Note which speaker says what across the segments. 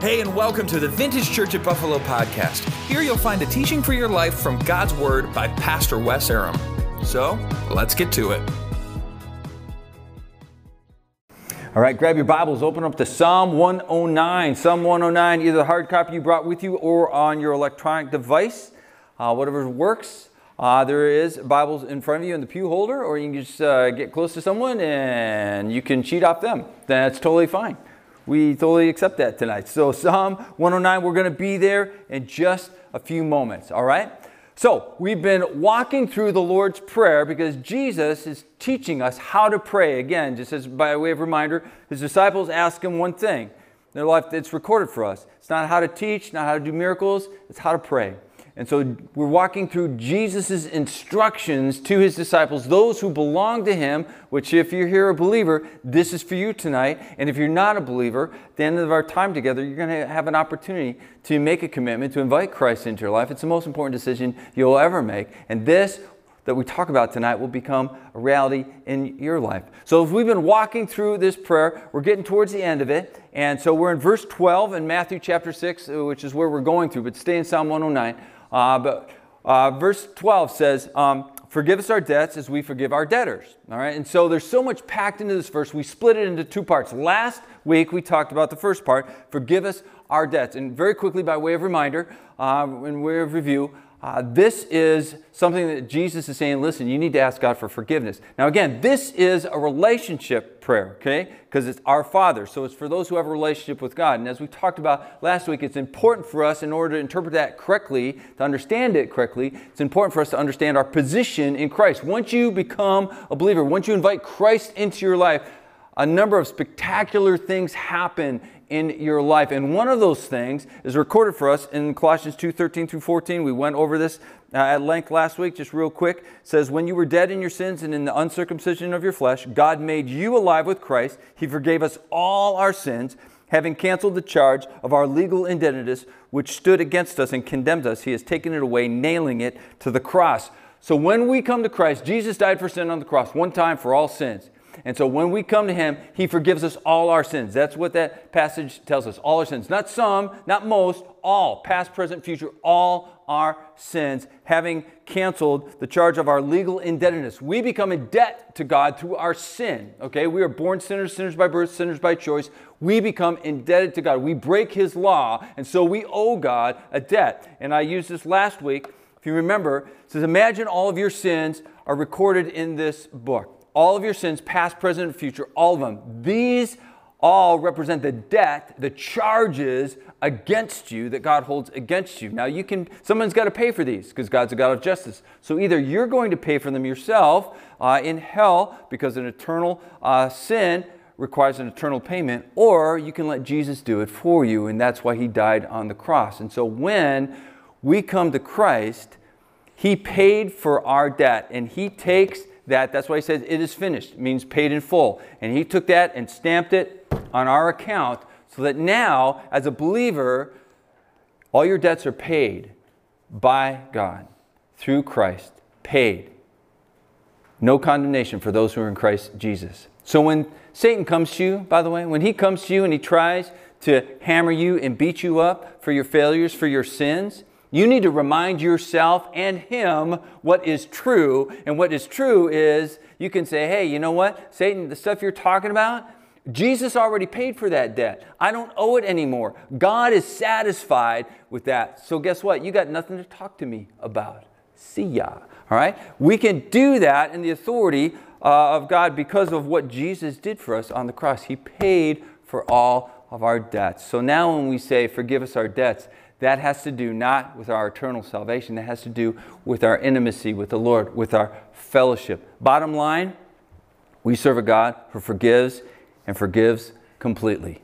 Speaker 1: Hey, and welcome to the Vintage Church at Buffalo podcast. Here you'll find a teaching for your life from God's Word by Pastor Wes Aram. So, let's get to it.
Speaker 2: All right, grab your Bibles, open up to Psalm 109. Psalm 109, either the hard copy you brought with you or on your electronic device, uh, whatever works. Uh, there is Bibles in front of you in the pew holder, or you can just uh, get close to someone and you can cheat off them. That's totally fine. We totally accept that tonight. So, Psalm 109, we're going to be there in just a few moments, all right? So, we've been walking through the Lord's Prayer because Jesus is teaching us how to pray. Again, just as by way of reminder, his disciples ask him one thing. Their life, it's recorded for us. It's not how to teach, not how to do miracles, it's how to pray. And so we're walking through Jesus' instructions to his disciples, those who belong to him, which, if you're here a believer, this is for you tonight. And if you're not a believer, at the end of our time together, you're going to have an opportunity to make a commitment to invite Christ into your life. It's the most important decision you'll ever make. And this that we talk about tonight will become a reality in your life. So, if we've been walking through this prayer, we're getting towards the end of it. And so, we're in verse 12 in Matthew chapter 6, uh, which is where we're going through, but stay in Psalm 109. Uh, but uh, verse 12 says, um, Forgive us our debts as we forgive our debtors. All right, and so there's so much packed into this verse. We split it into two parts. Last week we talked about the first part, forgive us our debts. And very quickly, by way of reminder, uh, in way of review, uh, this is something that Jesus is saying, listen, you need to ask God for forgiveness. Now, again, this is a relationship prayer, okay? Because it's our Father. So it's for those who have a relationship with God. And as we talked about last week, it's important for us, in order to interpret that correctly, to understand it correctly, it's important for us to understand our position in Christ. Once you become a believer, once you invite Christ into your life, a number of spectacular things happen in your life. And one of those things is recorded for us in Colossians 2 13 through 14. We went over this uh, at length last week, just real quick. It says, When you were dead in your sins and in the uncircumcision of your flesh, God made you alive with Christ. He forgave us all our sins, having canceled the charge of our legal indebtedness, which stood against us and condemned us. He has taken it away, nailing it to the cross. So when we come to Christ, Jesus died for sin on the cross, one time for all sins. And so when we come to Him, He forgives us all our sins. That's what that passage tells us. All our sins. Not some, not most, all. Past, present, future, all our sins, having canceled the charge of our legal indebtedness. We become in debt to God through our sin. Okay? We are born sinners, sinners by birth, sinners by choice. We become indebted to God. We break His law, and so we owe God a debt. And I used this last week. If you remember, it says, Imagine all of your sins are recorded in this book all of your sins, past, present, future, all of them. These all represent the debt, the charges against you that God holds against you. Now, you can, someone's got to pay for these because God's a God of justice. So either you're going to pay for them yourself uh, in hell because an eternal uh, sin requires an eternal payment, or you can let Jesus do it for you, and that's why he died on the cross. And so when we come to Christ, he paid for our debt, and he takes that. That's why he says it is finished. It means paid in full. And he took that and stamped it on our account so that now, as a believer, all your debts are paid by God through Christ. Paid. No condemnation for those who are in Christ Jesus. So when Satan comes to you, by the way, when he comes to you and he tries to hammer you and beat you up for your failures, for your sins, you need to remind yourself and him what is true. And what is true is you can say, hey, you know what? Satan, the stuff you're talking about, Jesus already paid for that debt. I don't owe it anymore. God is satisfied with that. So guess what? You got nothing to talk to me about. See ya. All right? We can do that in the authority uh, of God because of what Jesus did for us on the cross. He paid for all of our debts. So now when we say, forgive us our debts, that has to do not with our eternal salvation, that has to do with our intimacy with the Lord, with our fellowship. Bottom line, we serve a God who forgives and forgives completely.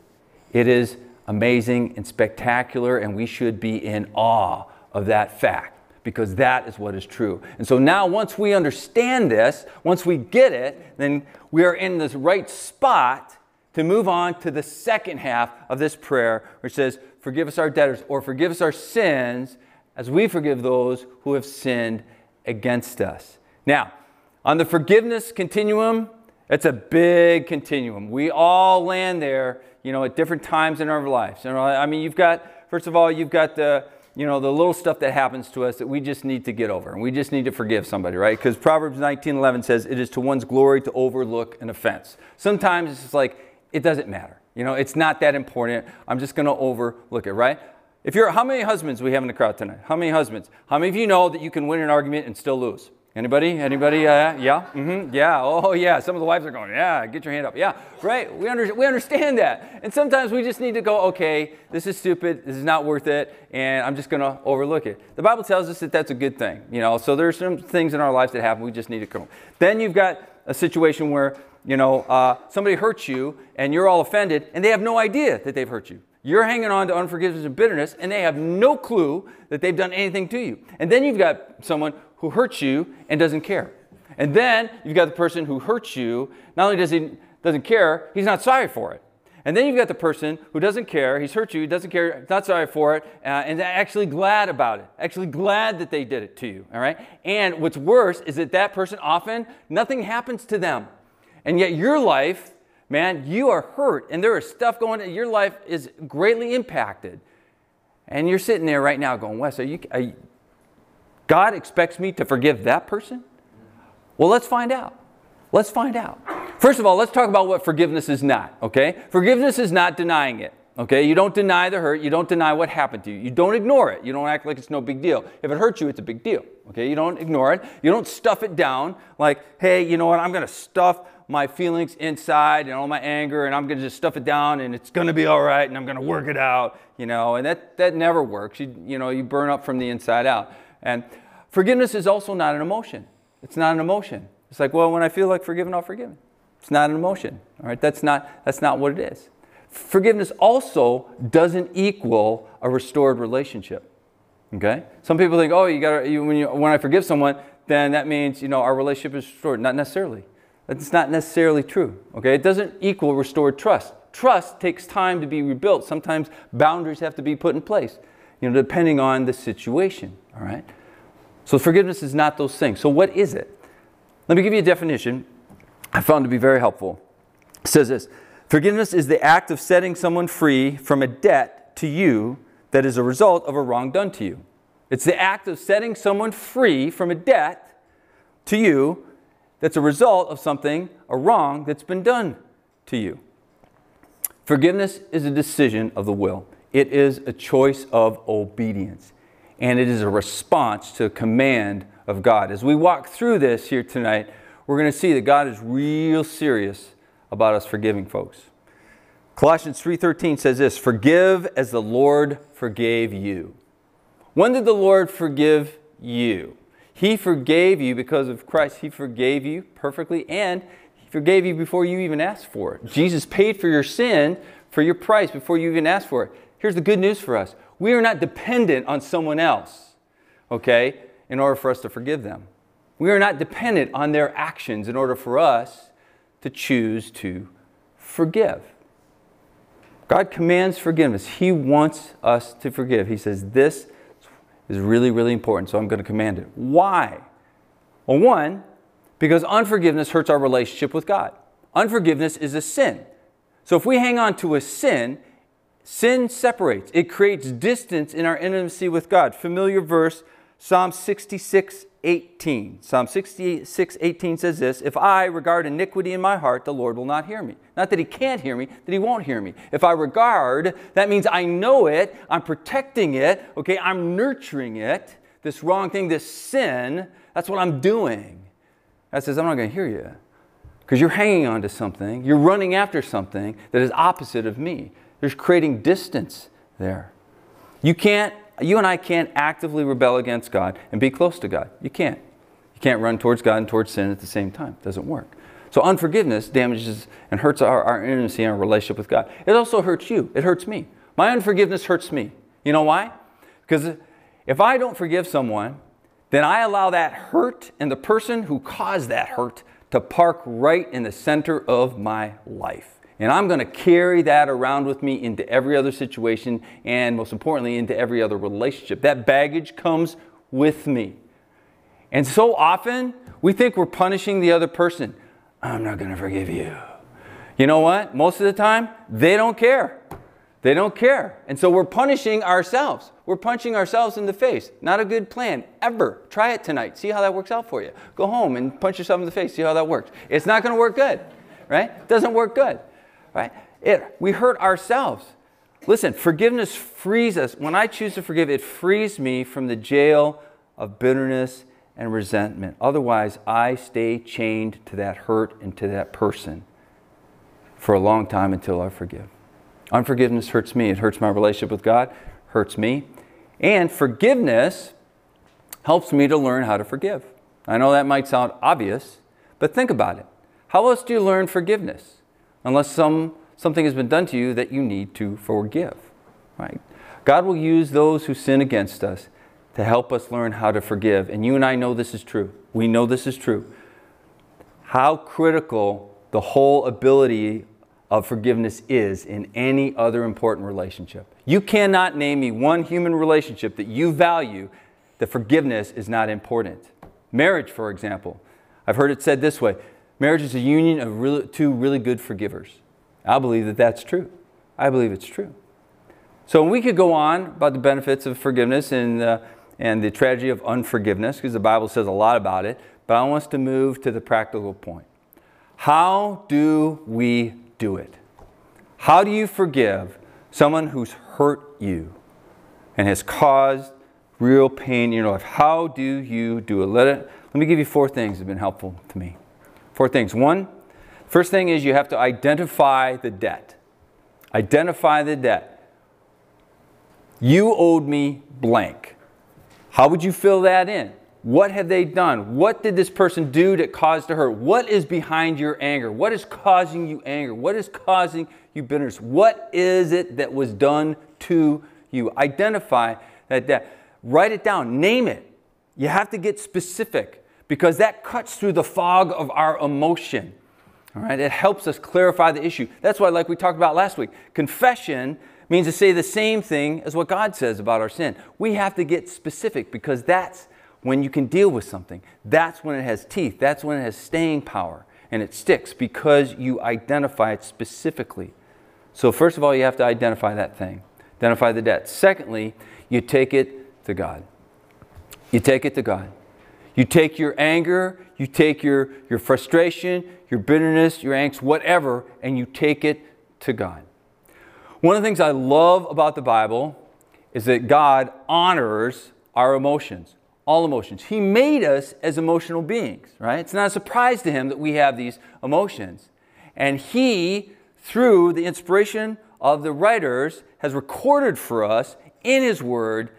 Speaker 2: It is amazing and spectacular, and we should be in awe of that fact because that is what is true. And so now, once we understand this, once we get it, then we are in this right spot to move on to the second half of this prayer, which says, Forgive us our debtors, or forgive us our sins as we forgive those who have sinned against us. Now, on the forgiveness continuum, It's a big continuum. We all land there, you know, at different times in our lives. Know, I mean, you've got, first of all, you've got the, you know, the little stuff that happens to us that we just need to get over. And we just need to forgive somebody, right? Because Proverbs 19:11 says, it is to one's glory to overlook an offense. Sometimes it's just like, it doesn't matter. You know, it's not that important. I'm just going to overlook it, right? If you're, how many husbands we have in the crowd tonight? How many husbands? How many of you know that you can win an argument and still lose? Anybody? Anybody? Uh, yeah? Mm-hmm. Yeah. Oh, yeah. Some of the wives are going, yeah, get your hand up. Yeah, right. We, under, we understand that. And sometimes we just need to go, okay, this is stupid. This is not worth it. And I'm just going to overlook it. The Bible tells us that that's a good thing. You know, so there's some things in our lives that happen. We just need to come. Then you've got a situation where, you know, uh, somebody hurts you and you're all offended and they have no idea that they've hurt you. You're hanging on to unforgiveness and bitterness, and they have no clue that they've done anything to you. And then you've got someone who hurts you and doesn't care. And then you've got the person who hurts you, not only does he doesn't care, he's not sorry for it. And then you've got the person who doesn't care, he's hurt you, he doesn't care, not sorry for it, uh, and actually glad about it, actually glad that they did it to you, all right? And what's worse is that that person often, nothing happens to them. And yet your life man, you are hurt and there is stuff going on. Your life is greatly impacted. And you're sitting there right now going, Wes, are you, are you, God expects me to forgive that person? Well, let's find out. Let's find out. First of all, let's talk about what forgiveness is not, okay? Forgiveness is not denying it. Okay, you don't deny the hurt, you don't deny what happened to you. You don't ignore it. You don't act like it's no big deal. If it hurts you, it's a big deal. Okay, you don't ignore it. You don't stuff it down like, hey, you know what, I'm gonna stuff my feelings inside and all my anger and I'm going to just stuff it down and it's going to be all right and I'm going to work it out, you know, and that, that never works. You, you know, you burn up from the inside out. And forgiveness is also not an emotion. It's not an emotion. It's like, well, when I feel like forgiving, I'll forgive. It's not an emotion. All right, that's not, that's not what it is. Forgiveness also doesn't equal a restored relationship. Okay? Some people think, oh, you got you, when, you, when I forgive someone, then that means you know our relationship is restored. Not necessarily. That's not necessarily true. Okay, it doesn't equal restored trust. Trust takes time to be rebuilt. Sometimes boundaries have to be put in place, you know, depending on the situation. All right. So forgiveness is not those things. So what is it? Let me give you a definition. I found to be very helpful. It says this: Forgiveness is the act of setting someone free from a debt to you that is a result of a wrong done to you. It's the act of setting someone free from a debt to you that's a result of something, a wrong that's been done to you. Forgiveness is a decision of the will, it is a choice of obedience, and it is a response to a command of God. As we walk through this here tonight, we're going to see that God is real serious about us forgiving folks. Colossians 3:13 says this, "Forgive as the Lord forgave you." When did the Lord forgive you? He forgave you because of Christ. He forgave you perfectly and He forgave you before you even asked for it. Jesus paid for your sin, for your price, before you even asked for it. Here's the good news for us we are not dependent on someone else, okay, in order for us to forgive them. We are not dependent on their actions in order for us to choose to forgive. God commands forgiveness. He wants us to forgive. He says, This is really, really important, so I'm going to command it. Why? Well, one, because unforgiveness hurts our relationship with God. Unforgiveness is a sin. So if we hang on to a sin, sin separates, it creates distance in our intimacy with God. Familiar verse, Psalm 66 18. Psalm 66 18 says this If I regard iniquity in my heart, the Lord will not hear me. Not that He can't hear me, that He won't hear me. If I regard, that means I know it, I'm protecting it, okay, I'm nurturing it. This wrong thing, this sin, that's what I'm doing. That says, I'm not going to hear you. Because you're hanging on to something, you're running after something that is opposite of me. There's creating distance there. You can't you and I can't actively rebel against God and be close to God. You can't. You can't run towards God and towards sin at the same time. It doesn't work. So unforgiveness damages and hurts our, our intimacy and our relationship with God. It also hurts you. It hurts me. My unforgiveness hurts me. You know why? Because if I don't forgive someone, then I allow that hurt and the person who caused that hurt to park right in the center of my life. And I'm going to carry that around with me into every other situation and, most importantly, into every other relationship. That baggage comes with me. And so often, we think we're punishing the other person. I'm not going to forgive you. You know what? Most of the time, they don't care. They don't care. And so we're punishing ourselves. We're punching ourselves in the face. Not a good plan, ever. Try it tonight. See how that works out for you. Go home and punch yourself in the face. See how that works. It's not going to work good, right? It doesn't work good, right? It, we hurt ourselves. Listen, forgiveness frees us. When I choose to forgive, it frees me from the jail of bitterness and resentment. Otherwise, I stay chained to that hurt and to that person for a long time until I forgive. Unforgiveness hurts me. It hurts my relationship with God, hurts me. And forgiveness helps me to learn how to forgive. I know that might sound obvious, but think about it. How else do you learn forgiveness? Unless some, something has been done to you that you need to forgive, right? God will use those who sin against us to help us learn how to forgive. And you and I know this is true. We know this is true. How critical the whole ability of forgiveness is in any other important relationship. You cannot name me one human relationship that you value that forgiveness is not important. Marriage, for example. I've heard it said this way marriage is a union of really, two really good forgivers. I believe that that's true. I believe it's true. So we could go on about the benefits of forgiveness and, uh, and the tragedy of unforgiveness because the Bible says a lot about it, but I want us to move to the practical point. How do we do it? How do you forgive someone who's hurt you and has caused real pain in your life? How do you do it? Let, it, let me give you four things that have been helpful to me. Four things. One, first thing is you have to identify the debt. Identify the debt. You owed me blank. How would you fill that in? What have they done? What did this person do that caused the hurt? What is behind your anger? What is causing you anger? What is causing you bitterness? What is it that was done to you? Identify that debt. Write it down. Name it. You have to get specific because that cuts through the fog of our emotion. All right, it helps us clarify the issue. That's why, like we talked about last week, confession means to say the same thing as what God says about our sin. We have to get specific because that's when you can deal with something. That's when it has teeth. That's when it has staying power and it sticks because you identify it specifically. So, first of all, you have to identify that thing, identify the debt. Secondly, you take it to God. You take it to God. You take your anger, you take your, your frustration, your bitterness, your angst, whatever, and you take it to God. One of the things I love about the Bible is that God honors our emotions all emotions. He made us as emotional beings, right? It's not a surprise to him that we have these emotions. And he, through the inspiration of the writers, has recorded for us in his word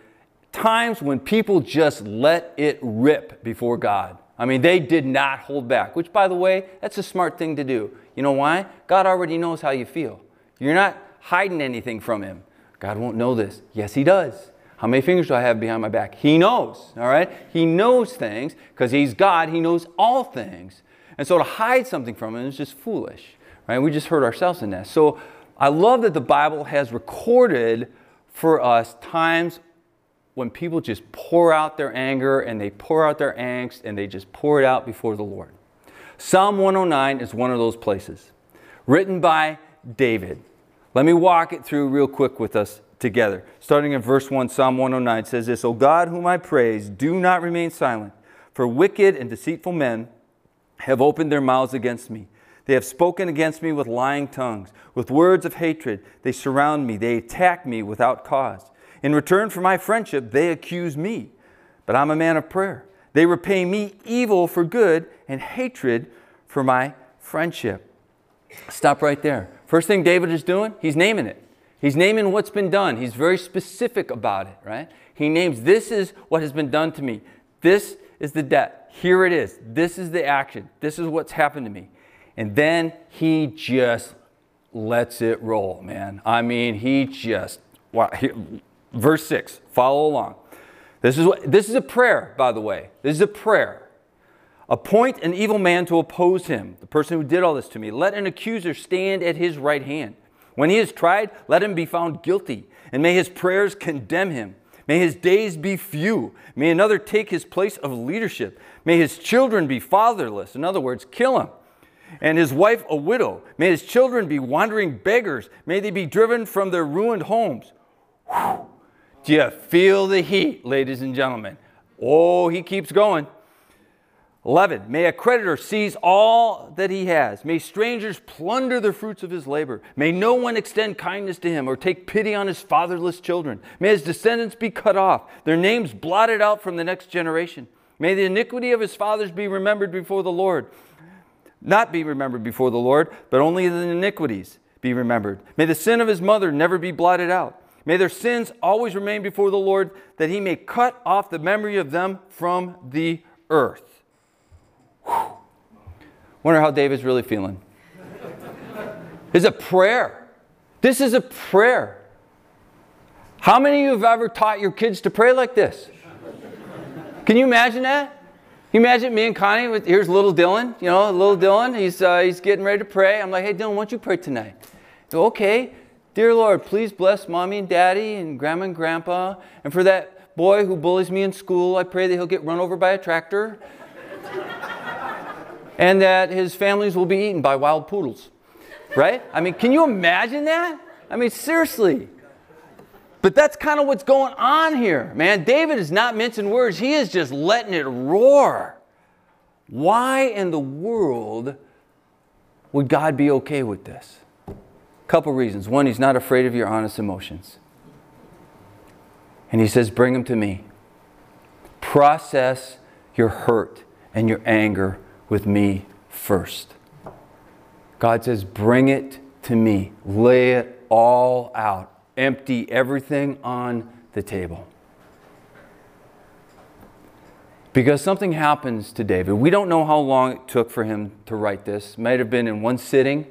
Speaker 2: times when people just let it rip before God. I mean, they did not hold back, which, by the way, that's a smart thing to do. You know why? God already knows how you feel. You're not hiding anything from him. God won't know this. Yes, he does. How many fingers do I have behind my back? He knows, all right? He knows things because He's God. He knows all things. And so to hide something from Him is just foolish, right? We just hurt ourselves in that. So I love that the Bible has recorded for us times when people just pour out their anger and they pour out their angst and they just pour it out before the Lord. Psalm 109 is one of those places, written by David. Let me walk it through real quick with us together. Starting in verse 1, Psalm 109 says this O God, whom I praise, do not remain silent, for wicked and deceitful men have opened their mouths against me. They have spoken against me with lying tongues. With words of hatred, they surround me. They attack me without cause. In return for my friendship, they accuse me. But I'm a man of prayer. They repay me evil for good and hatred for my friendship. Stop right there. First thing David is doing, he's naming it. He's naming what's been done. He's very specific about it, right? He names this is what has been done to me. This is the debt. Here it is. This is the action. This is what's happened to me. And then he just lets it roll, man. I mean, he just wow. He, verse 6. Follow along. This is what this is a prayer, by the way. This is a prayer. Appoint an evil man to oppose him, the person who did all this to me. Let an accuser stand at his right hand. When he is tried, let him be found guilty, and may his prayers condemn him. May his days be few. May another take his place of leadership. May his children be fatherless. In other words, kill him. and his wife a widow. May his children be wandering beggars. May they be driven from their ruined homes. Whew. Do you feel the heat, ladies and gentlemen? Oh, he keeps going. 11. May a creditor seize all that he has. May strangers plunder the fruits of his labor. May no one extend kindness to him or take pity on his fatherless children. May his descendants be cut off, their names blotted out from the next generation. May the iniquity of his fathers be remembered before the Lord. Not be remembered before the Lord, but only the iniquities be remembered. May the sin of his mother never be blotted out. May their sins always remain before the Lord, that he may cut off the memory of them from the earth. Whew. Wonder how David's really feeling. It's a prayer. This is a prayer. How many of you have ever taught your kids to pray like this? Can you imagine that? You imagine me and Connie with here's little Dylan, you know, little Dylan, he's, uh, he's getting ready to pray. I'm like, hey Dylan, why don't you pray tonight? So, okay, dear Lord, please bless mommy and daddy and grandma and grandpa. And for that boy who bullies me in school, I pray that he'll get run over by a tractor and that his families will be eaten by wild poodles. Right? I mean, can you imagine that? I mean, seriously. But that's kind of what's going on here, man. David is not mincing words, he is just letting it roar. Why in the world would God be okay with this? Couple reasons. One, he's not afraid of your honest emotions. And he says, Bring them to me. Process your hurt and your anger with me first. God says, Bring it to me. Lay it all out. Empty everything on the table. Because something happens to David. We don't know how long it took for him to write this. It might have been in one sitting,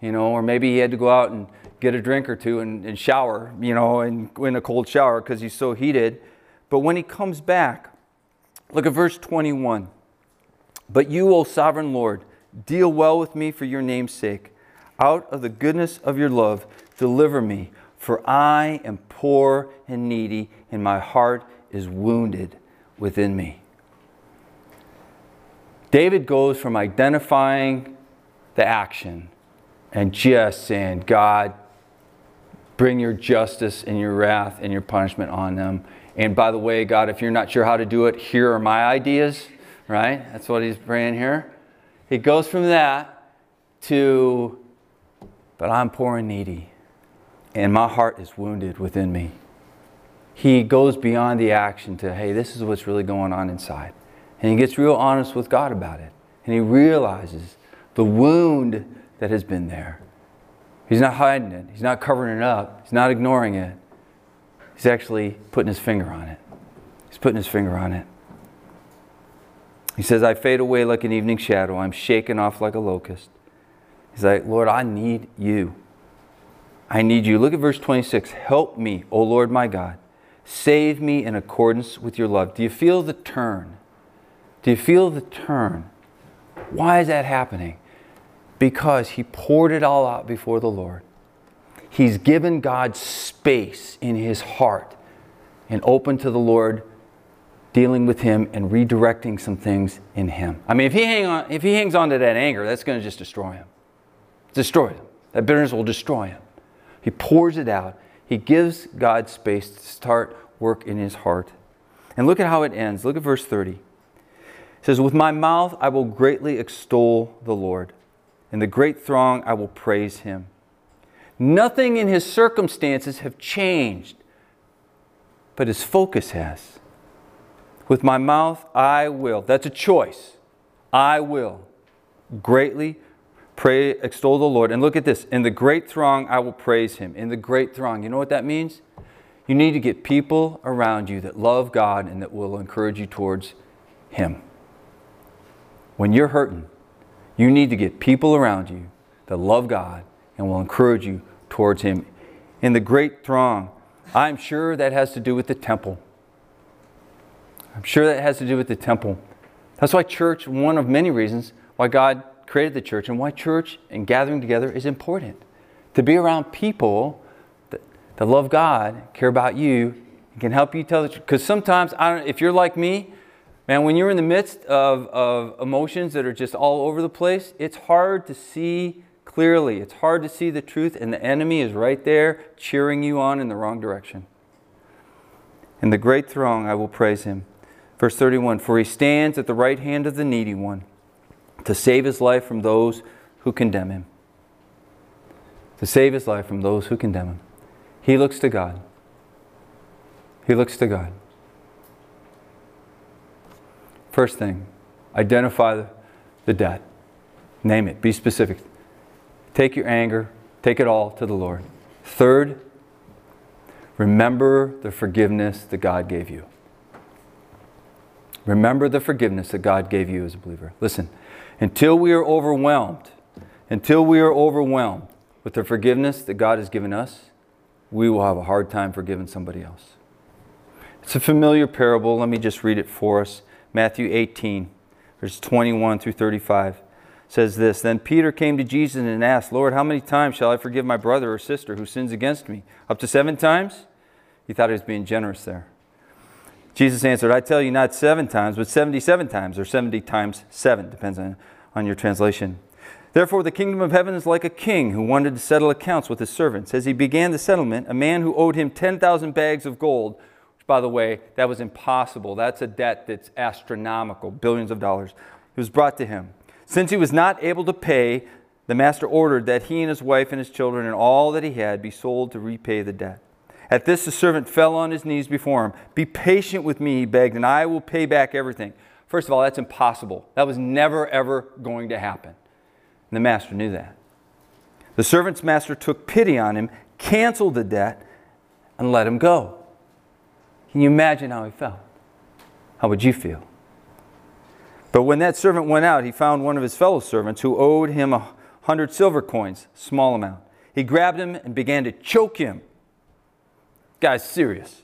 Speaker 2: you know, or maybe he had to go out and get a drink or two and, and shower, you know, and in a cold shower because he's so heated. But when he comes back, look at verse 21. But you, O sovereign Lord, deal well with me for your name's sake. Out of the goodness of your love, deliver me, for I am poor and needy, and my heart is wounded within me. David goes from identifying the action and just saying, God, bring your justice and your wrath and your punishment on them. And by the way, God, if you're not sure how to do it, here are my ideas right? That's what he's praying here. He goes from that to, but I'm poor and needy, and my heart is wounded within me. He goes beyond the action to, hey, this is what's really going on inside. And he gets real honest with God about it. And he realizes the wound that has been there. He's not hiding it, he's not covering it up, he's not ignoring it. He's actually putting his finger on it. He's putting his finger on it. He says, I fade away like an evening shadow. I'm shaken off like a locust. He's like, Lord, I need you. I need you. Look at verse 26. Help me, O Lord my God. Save me in accordance with your love. Do you feel the turn? Do you feel the turn? Why is that happening? Because he poured it all out before the Lord. He's given God space in his heart and open to the Lord dealing with him and redirecting some things in him. I mean, if he, hang on, if he hangs on to that anger, that's going to just destroy him. Destroy him. That bitterness will destroy him. He pours it out. He gives God space to start work in his heart. And look at how it ends. Look at verse 30. It says, With my mouth I will greatly extol the Lord. In the great throng I will praise him. Nothing in his circumstances have changed, but his focus has. With my mouth, I will. That's a choice. I will greatly pray, extol the Lord. And look at this. In the great throng, I will praise him. In the great throng. You know what that means? You need to get people around you that love God and that will encourage you towards him. When you're hurting, you need to get people around you that love God and will encourage you towards him. In the great throng, I'm sure that has to do with the temple. I'm sure that has to do with the temple. That's why church, one of many reasons why God created the church and why church and gathering together is important. To be around people that, that love God, care about you, and can help you tell the truth. Because sometimes, I don't, if you're like me, Man, when you're in the midst of, of emotions that are just all over the place, it's hard to see clearly. It's hard to see the truth, and the enemy is right there cheering you on in the wrong direction. In the great throng, I will praise him. Verse 31 For he stands at the right hand of the needy one to save his life from those who condemn him. To save his life from those who condemn him. He looks to God. He looks to God. First thing, identify the debt. Name it. Be specific. Take your anger, take it all to the Lord. Third, remember the forgiveness that God gave you. Remember the forgiveness that God gave you as a believer. Listen, until we are overwhelmed, until we are overwhelmed with the forgiveness that God has given us, we will have a hard time forgiving somebody else. It's a familiar parable. Let me just read it for us. Matthew 18, verses 21 through 35 says this Then Peter came to Jesus and asked, Lord, how many times shall I forgive my brother or sister who sins against me? Up to seven times? He thought he was being generous there. Jesus answered, I tell you not seven times, but 77 times, or 70 times seven, depends on, on your translation. Therefore, the kingdom of heaven is like a king who wanted to settle accounts with his servants. As he began the settlement, a man who owed him 10,000 bags of gold, which, by the way, that was impossible. That's a debt that's astronomical, billions of dollars. It was brought to him. Since he was not able to pay, the master ordered that he and his wife and his children and all that he had be sold to repay the debt. At this, the servant fell on his knees before him. Be patient with me, he begged, and I will pay back everything. First of all, that's impossible. That was never, ever going to happen. And the master knew that. The servant's master took pity on him, canceled the debt, and let him go. Can you imagine how he felt? How would you feel? But when that servant went out, he found one of his fellow servants who owed him a hundred silver coins, small amount. He grabbed him and began to choke him. Guy's serious,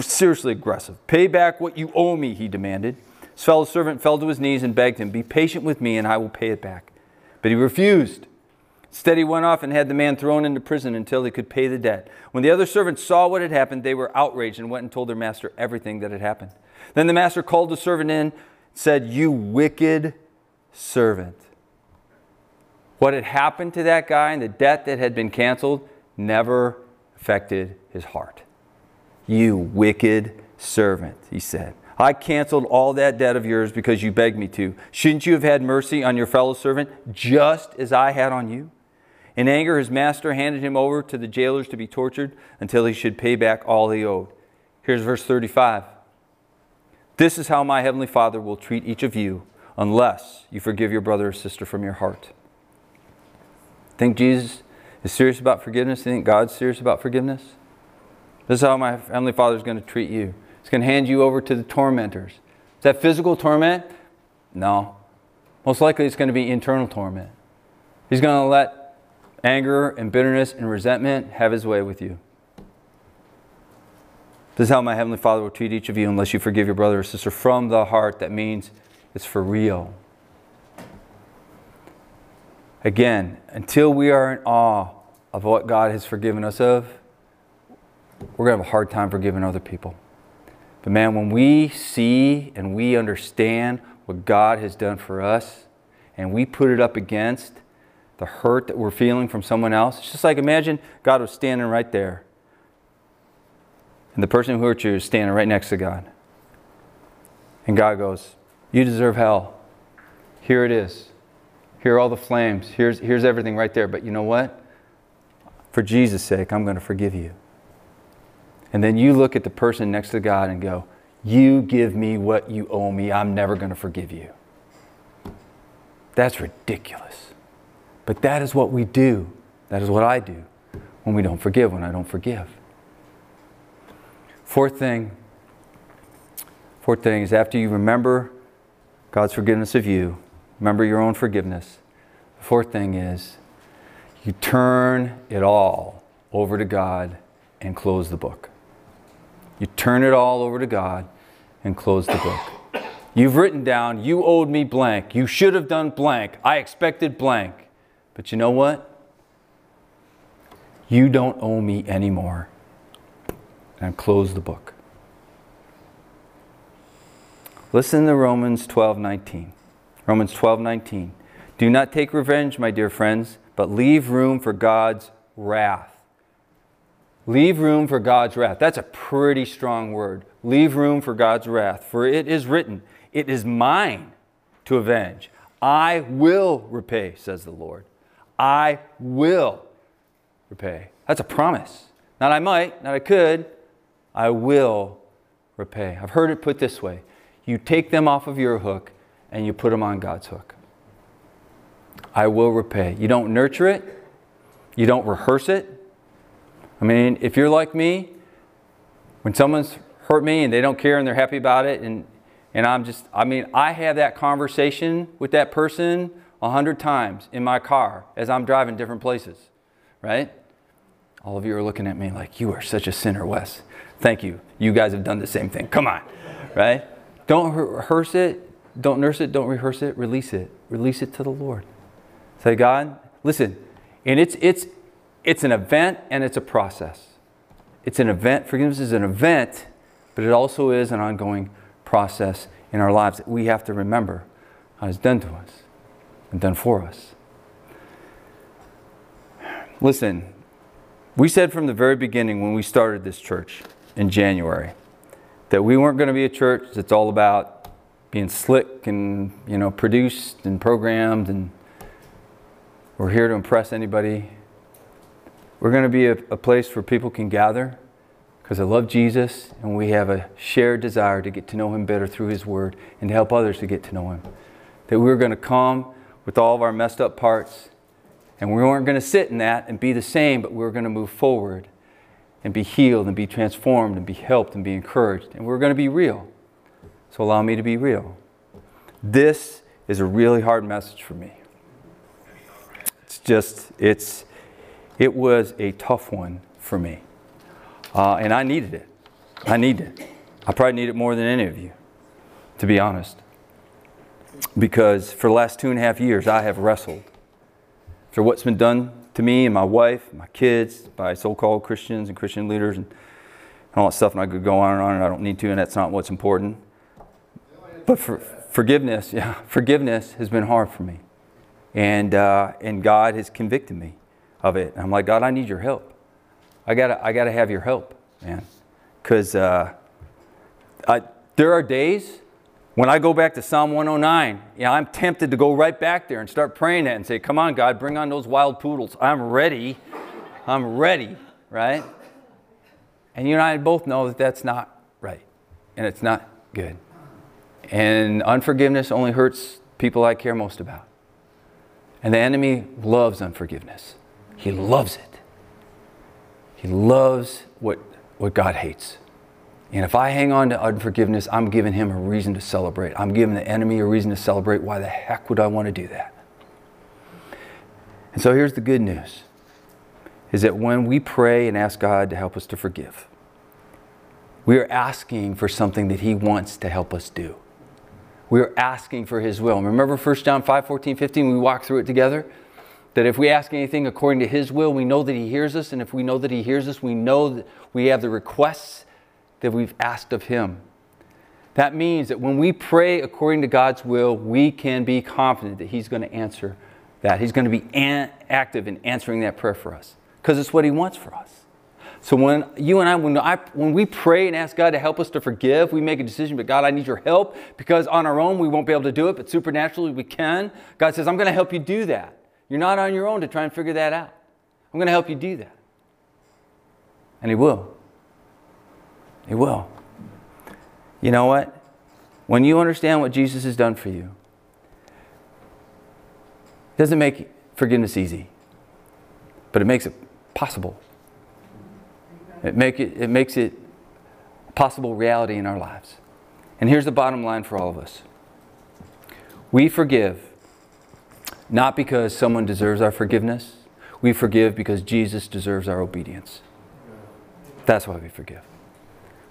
Speaker 2: seriously aggressive. Pay back what you owe me, he demanded. His fellow servant fell to his knees and begged him, Be patient with me and I will pay it back. But he refused. Instead, he went off and had the man thrown into prison until he could pay the debt. When the other servants saw what had happened, they were outraged and went and told their master everything that had happened. Then the master called the servant in, said, You wicked servant. What had happened to that guy and the debt that had been canceled never affected his heart. You wicked servant, he said. I canceled all that debt of yours because you begged me to. Shouldn't you have had mercy on your fellow servant just as I had on you? In anger, his master handed him over to the jailers to be tortured until he should pay back all he owed. Here's verse 35. This is how my heavenly Father will treat each of you unless you forgive your brother or sister from your heart. Think Jesus is serious about forgiveness? Think God's serious about forgiveness? This is how my heavenly Father is going to treat you. He's going to hand you over to the tormentors. Is that physical torment? No. Most likely it's going to be internal torment. He's going to let anger and bitterness and resentment have his way with you. This is how my Heavenly Father will treat each of you unless you forgive your brother or sister from the heart. That means it's for real. Again, until we are in awe of what God has forgiven us of, we're going to have a hard time forgiving other people. But man, when we see and we understand what God has done for us and we put it up against the hurt that we're feeling from someone else, it's just like imagine God was standing right there. And the person who hurt you is standing right next to God. And God goes, You deserve hell. Here it is. Here are all the flames. Here's, here's everything right there. But you know what? For Jesus' sake, I'm going to forgive you. And then you look at the person next to God and go, You give me what you owe me. I'm never going to forgive you. That's ridiculous. But that is what we do. That is what I do when we don't forgive, when I don't forgive. Fourth thing, fourth thing is after you remember God's forgiveness of you, remember your own forgiveness. The fourth thing is you turn it all over to God and close the book. You turn it all over to God and close the book. You've written down, you owed me blank. You should have done blank. I expected blank. But you know what? You don't owe me anymore. And close the book. Listen to Romans 12:19. Romans 12:19. Do not take revenge, my dear friends, but leave room for God's wrath. Leave room for God's wrath. That's a pretty strong word. Leave room for God's wrath. For it is written, It is mine to avenge. I will repay, says the Lord. I will repay. That's a promise. Not I might, not I could. I will repay. I've heard it put this way you take them off of your hook and you put them on God's hook. I will repay. You don't nurture it, you don't rehearse it. I mean, if you're like me, when someone's hurt me and they don't care and they're happy about it, and, and I'm just, I mean, I have that conversation with that person a hundred times in my car as I'm driving different places, right? All of you are looking at me like, you are such a sinner, Wes. Thank you. You guys have done the same thing. Come on, right? Don't rehearse it, don't nurse it, don't rehearse it, release it. Release it to the Lord. Say, God, listen, and it's, it's, it's an event and it's a process. It's an event, forgiveness is an event, but it also is an ongoing process in our lives that we have to remember how it's done to us done for us. Listen, we said from the very beginning when we started this church in January that we weren't going to be a church that's all about being slick and you know produced and programmed and we're here to impress anybody. We're going to be a, a place where people can gather because I love Jesus and we have a shared desire to get to know him better through his word and to help others to get to know him. That we're going to come with all of our messed up parts and we weren't going to sit in that and be the same, but we were going to move forward and be healed and be transformed and be helped and be encouraged. And we're going to be real. So allow me to be real. This is a really hard message for me. It's just, it's, it was a tough one for me. Uh, and I needed it. I needed it. I probably need it more than any of you, to be honest. Because for the last two and a half years, I have wrestled for what's been done to me and my wife, my kids, by so-called Christians and Christian leaders and, all that stuff. And I could go on and on, and I don't need to, and that's not what's important. But for, forgiveness, yeah, forgiveness has been hard for me, and uh, and God has convicted me of it. And I'm like, God, I need your help. I gotta I gotta have your help, man, because uh, there are days when I go back to Psalm 109, yeah, I'm tempted to go right back there and start praying that and say, Come on, God, bring on those wild poodles. I'm ready. I'm ready, right? And you and I both know that that's not right and it's not good. And unforgiveness only hurts people I care most about. And the enemy loves unforgiveness, he loves it. He loves what, what God hates. And if I hang on to unforgiveness, I'm giving him a reason to celebrate. I'm giving the enemy a reason to celebrate. Why the heck would I want to do that? And so here's the good news is that when we pray and ask God to help us to forgive, we are asking for something that he wants to help us do. We are asking for his will. Remember 1 John 5, 14, 15, we walked through it together? That if we ask anything according to his will, we know that he hears us. And if we know that he hears us, we know that we have the requests that we've asked of Him. That means that when we pray according to God's will, we can be confident that He's going to answer that. He's going to be an- active in answering that prayer for us because it's what He wants for us. So when you and I when, I, when we pray and ask God to help us to forgive, we make a decision, but God, I need your help because on our own we won't be able to do it, but supernaturally we can. God says, I'm going to help you do that. You're not on your own to try and figure that out. I'm going to help you do that. And He will. He will. You know what? When you understand what Jesus has done for you, it doesn't make forgiveness easy, but it makes it possible. It, make it, it makes it possible reality in our lives. And here's the bottom line for all of us we forgive not because someone deserves our forgiveness, we forgive because Jesus deserves our obedience. That's why we forgive.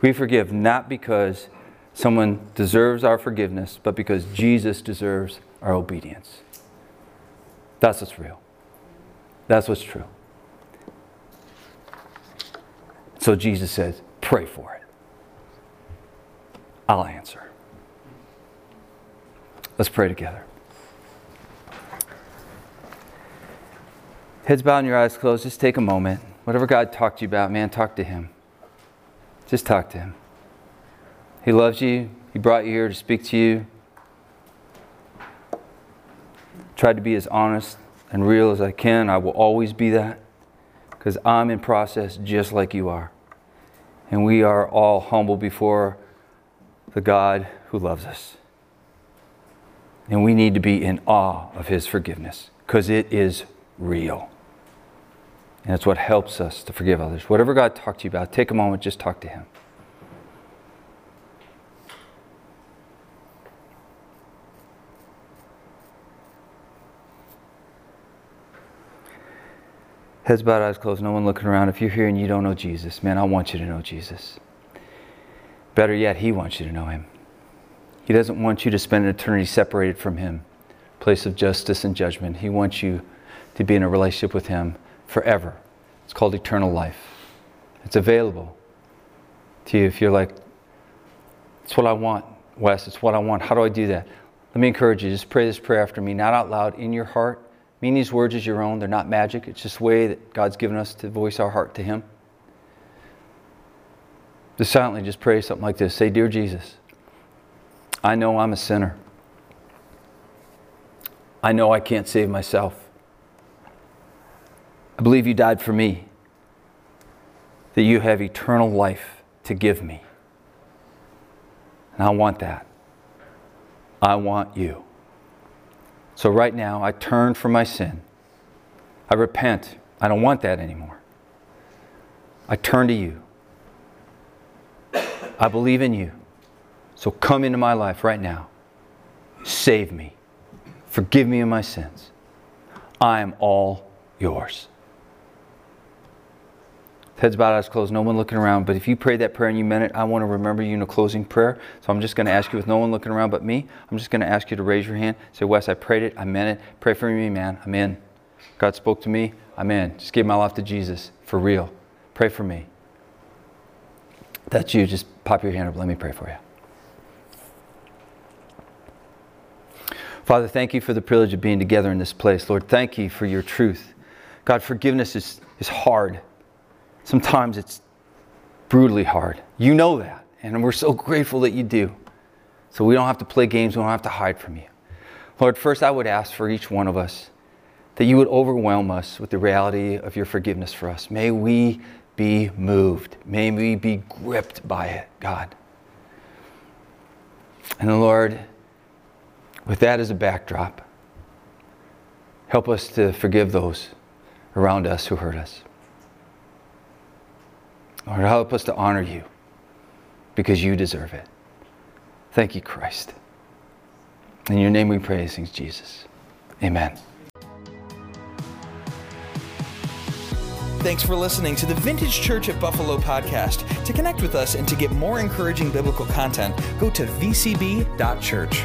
Speaker 2: We forgive not because someone deserves our forgiveness, but because Jesus deserves our obedience. That's what's real. That's what's true. So Jesus says, pray for it. I'll answer. Let's pray together. Heads bowed and your eyes closed. Just take a moment. Whatever God talked to you about, man, talk to Him. Just talk to Him. He loves you. He brought you here to speak to you. Tried to be as honest and real as I can. I will always be that because I'm in process just like you are. And we are all humble before the God who loves us. And we need to be in awe of His forgiveness because it is real. And it's what helps us to forgive others. Whatever God talked to you about, take a moment, just talk to Him. Heads bowed, eyes closed, no one looking around. If you're here and you don't know Jesus, man, I want you to know Jesus. Better yet, He wants you to know Him. He doesn't want you to spend an eternity separated from Him, place of justice and judgment. He wants you to be in a relationship with Him forever. It's called eternal life. It's available to you if you're like, it's what I want, Wes. It's what I want. How do I do that? Let me encourage you. Just pray this prayer after me, not out loud, in your heart Mean these words as your own. They're not magic. It's just a way that God's given us to voice our heart to Him. Just silently just pray something like this. Say, Dear Jesus, I know I'm a sinner. I know I can't save myself. I believe you died for me, that you have eternal life to give me. And I want that. I want you. So right now, I turn from my sin. I repent. I don't want that anymore. I turn to you. I believe in you. So come into my life right now. Save me. Forgive me of my sins. I am all yours heads bowed, eyes closed, no one looking around. But if you prayed that prayer and you meant it, I want to remember you in a closing prayer. So I'm just going to ask you, with no one looking around but me, I'm just going to ask you to raise your hand. Say, Wes, I prayed it. I meant it. Pray for me, man. I'm in. God spoke to me. I'm in. Just give my life to Jesus for real. Pray for me. That's you. Just pop your hand up. Let me pray for you. Father, thank you for the privilege of being together in this place. Lord, thank you for your truth. God, forgiveness is, is hard. Sometimes it's brutally hard. You know that. And we're so grateful that you do. So we don't have to play games, we don't have to hide from you. Lord, first I would ask for each one of us that you would overwhelm us with the reality of your forgiveness for us. May we be moved. May we be gripped by it, God. And the Lord, with that as a backdrop, help us to forgive those around us who hurt us. Lord, help us to honor you because you deserve it. Thank you, Christ. In your name we pray, things, Jesus. Amen.
Speaker 1: Thanks for listening to the Vintage Church at Buffalo podcast. To connect with us and to get more encouraging biblical content, go to vcb.church.